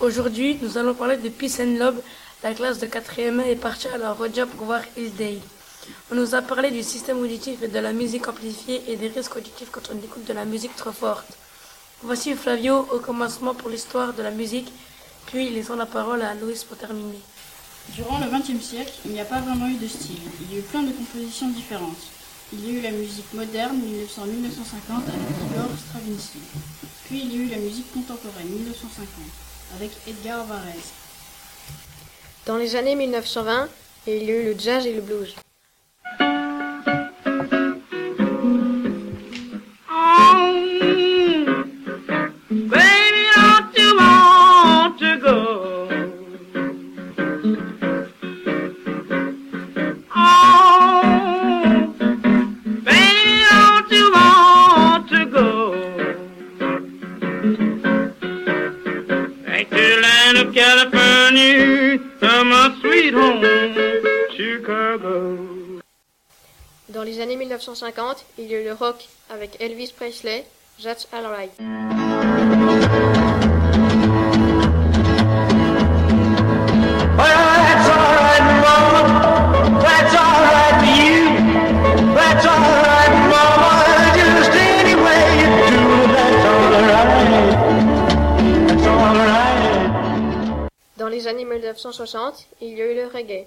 Aujourd'hui, nous allons parler de Peace and Love. La classe de 4e est partie à la Roja pour voir Hillsdale. On nous a parlé du système auditif et de la musique amplifiée et des risques auditifs quand on écoute de la musique trop forte. Voici Flavio au commencement pour l'histoire de la musique, puis laissons la parole à Louis pour terminer. Durant le XXe siècle, il n'y a pas vraiment eu de style. Il y a eu plein de compositions différentes. Il y a eu la musique moderne 1900-1950 avec Igor Stravinsky. Puis il y a eu la musique contemporaine 1950 avec Edgar Varese. Dans les années 1920, il y a eu le jazz et le blues. Dans les années 1950, il y a eu le rock avec Elvis Presley, That's Alright. Les années 1960, il y a eu le reggae.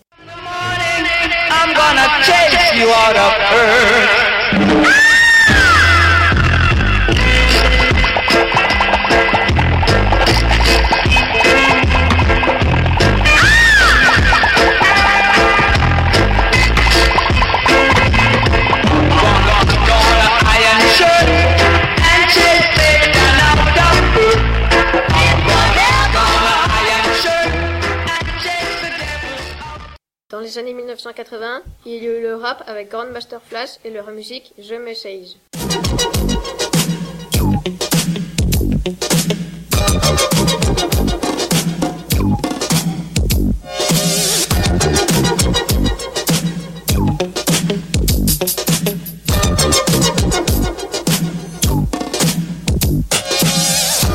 Dans les années 1980, il y a eu le rap avec Grandmaster Flash et leur musique Je me sais.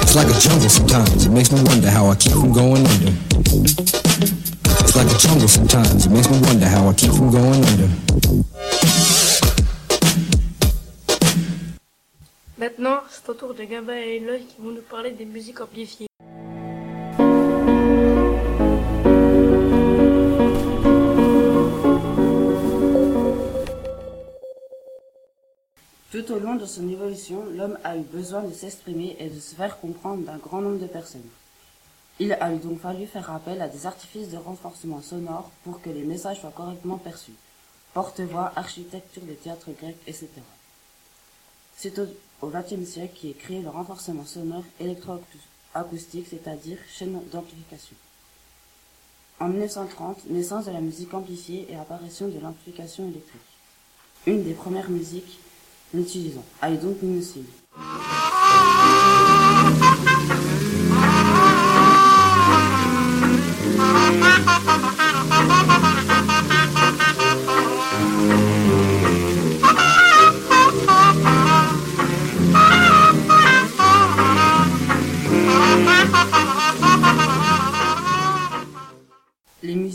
It's like a jungle sometimes. It makes me wonder how I keep from going under. It's like a jungle sometimes. It makes me wonder how I keep from going under. Maintenant, c'est au tour de Gaba et Eloy qui vont nous parler des musiques amplifiées. Tout au long de son évolution, l'homme a eu besoin de s'exprimer et de se faire comprendre d'un grand nombre de personnes. Il a donc fallu faire appel à des artifices de renforcement sonore pour que les messages soient correctement perçus. Porte-voix, architecture des théâtres grecs, etc. C'est au XXe siècle qu'est créé le renforcement sonore électroacoustique, c'est-à-dire chaîne d'amplification. En 1930, naissance de la musique amplifiée et apparition de l'amplification électrique. Une des premières musiques l'utilisant. I don't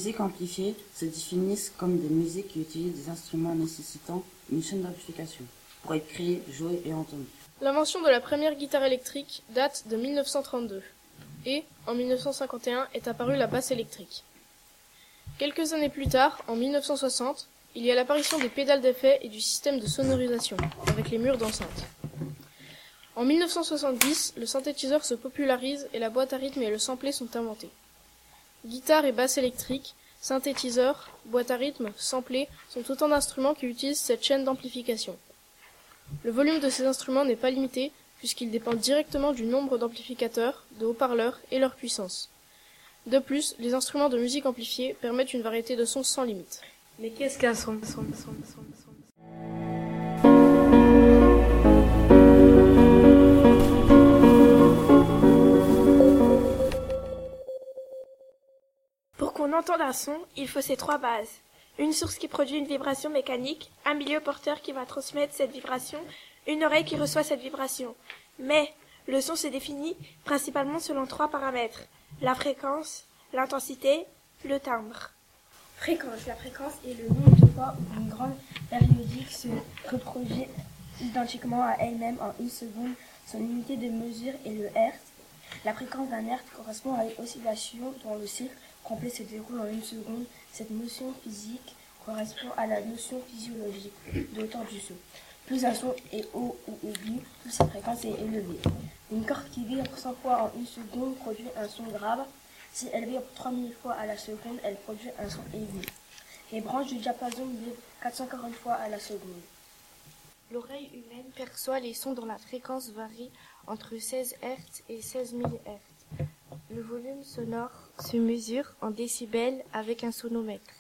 musiques amplifiées se définissent comme des musiques qui utilisent des instruments nécessitant une chaîne d'amplification pour être créées, jouées et entendues. L'invention de la première guitare électrique date de 1932 et, en 1951, est apparue la basse électrique. Quelques années plus tard, en 1960, il y a l'apparition des pédales d'effet et du système de sonorisation, avec les murs d'enceinte. En 1970, le synthétiseur se popularise et la boîte à rythme et le sampler sont inventés. Guitare et basse électrique, synthétiseur, boîte à rythme, sampler sont autant d'instruments qui utilisent cette chaîne d'amplification. Le volume de ces instruments n'est pas limité puisqu'il dépend directement du nombre d'amplificateurs, de haut-parleurs et leur puissance. De plus, les instruments de musique amplifiée permettent une variété de sons sans limite. Mais qu'est-ce qu'un son, son, son, son, on entende un son, il faut ces trois bases. Une source qui produit une vibration mécanique, un milieu porteur qui va transmettre cette vibration, une oreille qui reçoit cette vibration. Mais le son se définit principalement selon trois paramètres. La fréquence, l'intensité, le timbre. Fréquence. La fréquence est le nombre de fois où une grande périodique se reproduit identiquement à elle-même en une seconde. Son unité de mesure est le hertz. La fréquence d'un hertz correspond à une oscillation dont le cycle complet se déroule en une seconde. Cette notion physique correspond à la notion physiologique de temps du son. Plus un son est haut ou aigu, plus sa fréquence est élevée. Une corde qui vibre 100 fois en une seconde produit un son grave. Si elle vibre 3000 fois à la seconde, elle produit un son aigu. Les branches du diapason vibrent 440 fois à la seconde. L'oreille humaine perçoit les sons dont la fréquence varie entre 16 Hz et 16 000 Hz. Le volume sonore se mesure en décibels avec un sonomètre.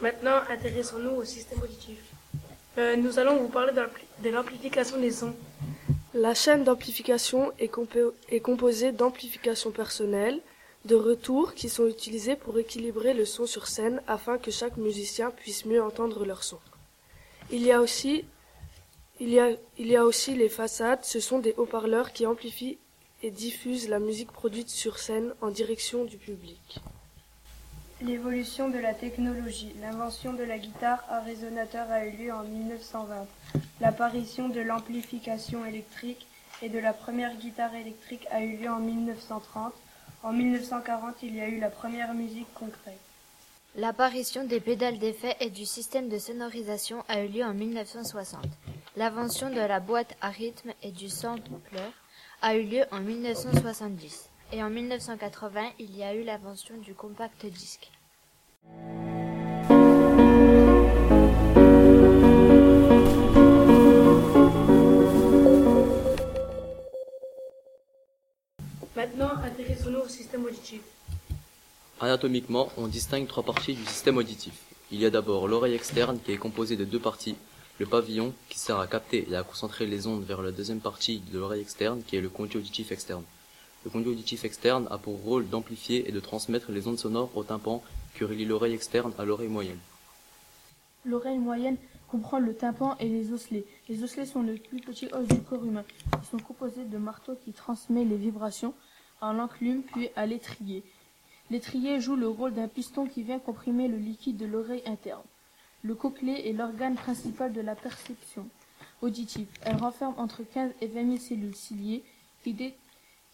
Maintenant, intéressons-nous au système auditif. Euh, nous allons vous parler de l'ampli- de l'amplification des sons. La chaîne d'amplification est, compo- est composée d'amplifications personnelles, de retours qui sont utilisés pour équilibrer le son sur scène afin que chaque musicien puisse mieux entendre leur son. Il y a aussi, il y a, il y a aussi les façades, ce sont des haut-parleurs qui amplifient et diffusent la musique produite sur scène en direction du public. L'évolution de la technologie. L'invention de la guitare à résonateur a eu lieu en 1920. L'apparition de l'amplification électrique et de la première guitare électrique a eu lieu en 1930. En 1940, il y a eu la première musique concrète. L'apparition des pédales d'effet et du système de sonorisation a eu lieu en 1960. L'invention de la boîte à rythme et du sampler a eu lieu en 1970. Et en 1980, il y a eu l'invention du compact disque. Auditif. Anatomiquement, on distingue trois parties du système auditif. Il y a d'abord l'oreille externe qui est composée de deux parties. Le pavillon qui sert à capter et à concentrer les ondes vers la deuxième partie de l'oreille externe qui est le conduit auditif externe. Le conduit auditif externe a pour rôle d'amplifier et de transmettre les ondes sonores au tympan qui relie l'oreille externe à l'oreille moyenne. L'oreille moyenne comprend le tympan et les osselets. Les osselets sont les plus petits os du corps humain. Ils sont composés de marteaux qui transmettent les vibrations à l'enclume puis à l'étrier. L'étrier joue le rôle d'un piston qui vient comprimer le liquide de l'oreille interne. Le cochlée est l'organe principal de la perception auditive. Elle renferme entre 15 et 20 000 cellules ciliées qui,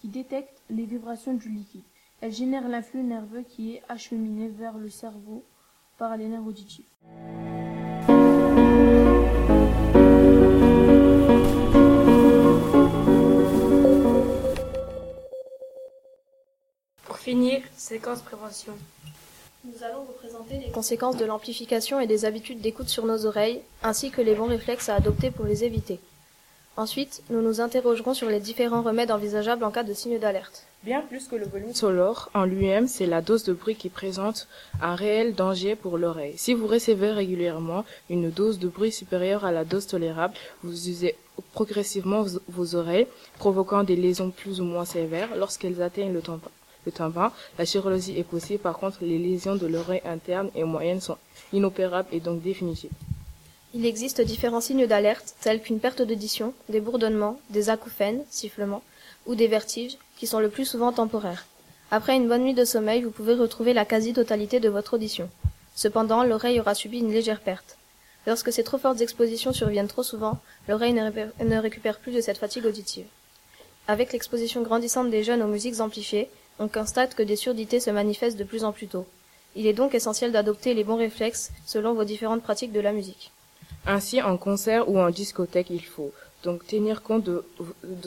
qui détectent les vibrations du liquide. Elle génère l'influx nerveux qui est acheminé vers le cerveau par les nerfs auditifs. Séquence prévention. Nous allons vous présenter les conséquences de l'amplification et des habitudes d'écoute sur nos oreilles, ainsi que les bons réflexes à adopter pour les éviter. Ensuite, nous nous interrogerons sur les différents remèdes envisageables en cas de signe d'alerte. Bien plus que le volume sonore, en lui-même, c'est la dose de bruit qui présente un réel danger pour l'oreille. Si vous recevez régulièrement une dose de bruit supérieure à la dose tolérable, vous usez progressivement vos- vos oreilles, provoquant des lésions plus ou moins sévères lorsqu'elles atteignent le tympan. La chirurgie est possible, par contre, les lésions de l'oreille interne et moyenne sont inopérables et donc définitives. Il existe différents signes d'alerte, tels qu'une perte d'audition, des bourdonnements, des acouphènes, sifflements, ou des vertiges, qui sont le plus souvent temporaires. Après une bonne nuit de sommeil, vous pouvez retrouver la quasi-totalité de votre audition. Cependant, l'oreille aura subi une légère perte. Lorsque ces trop fortes expositions surviennent trop souvent, l'oreille ne récupère plus de cette fatigue auditive. Avec l'exposition grandissante des jeunes aux musiques amplifiées, on constate que des surdités se manifestent de plus en plus tôt. Il est donc essentiel d'adopter les bons réflexes selon vos différentes pratiques de la musique. Ainsi, en concert ou en discothèque, il faut donc tenir compte de,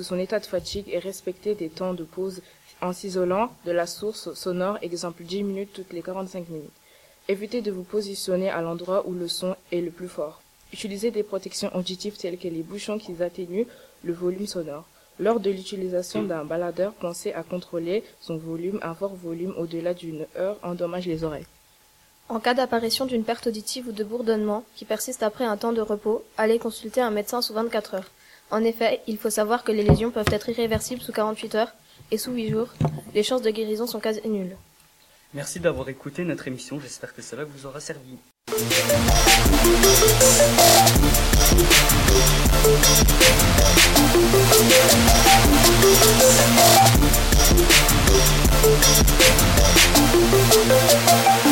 son état de fatigue et respecter des temps de pause en s'isolant de la source sonore, exemple 10 minutes toutes les 45 minutes. Évitez de vous positionner à l'endroit où le son est le plus fort. Utilisez des protections auditives telles que les bouchons qui atténuent le volume sonore. Lors de l'utilisation d'un baladeur, pensez à contrôler son volume. Un fort volume au-delà d'une heure endommage les oreilles. En cas d'apparition d'une perte auditive ou de bourdonnement qui persiste après un temps de repos, allez consulter un médecin sous 24 heures. En effet, il faut savoir que les lésions peuvent être irréversibles sous 48 heures et sous 8 jours, les chances de guérison sont quasi nulles. Merci d'avoir écouté notre émission, j'espère que cela vous aura servi. Thank you. Thank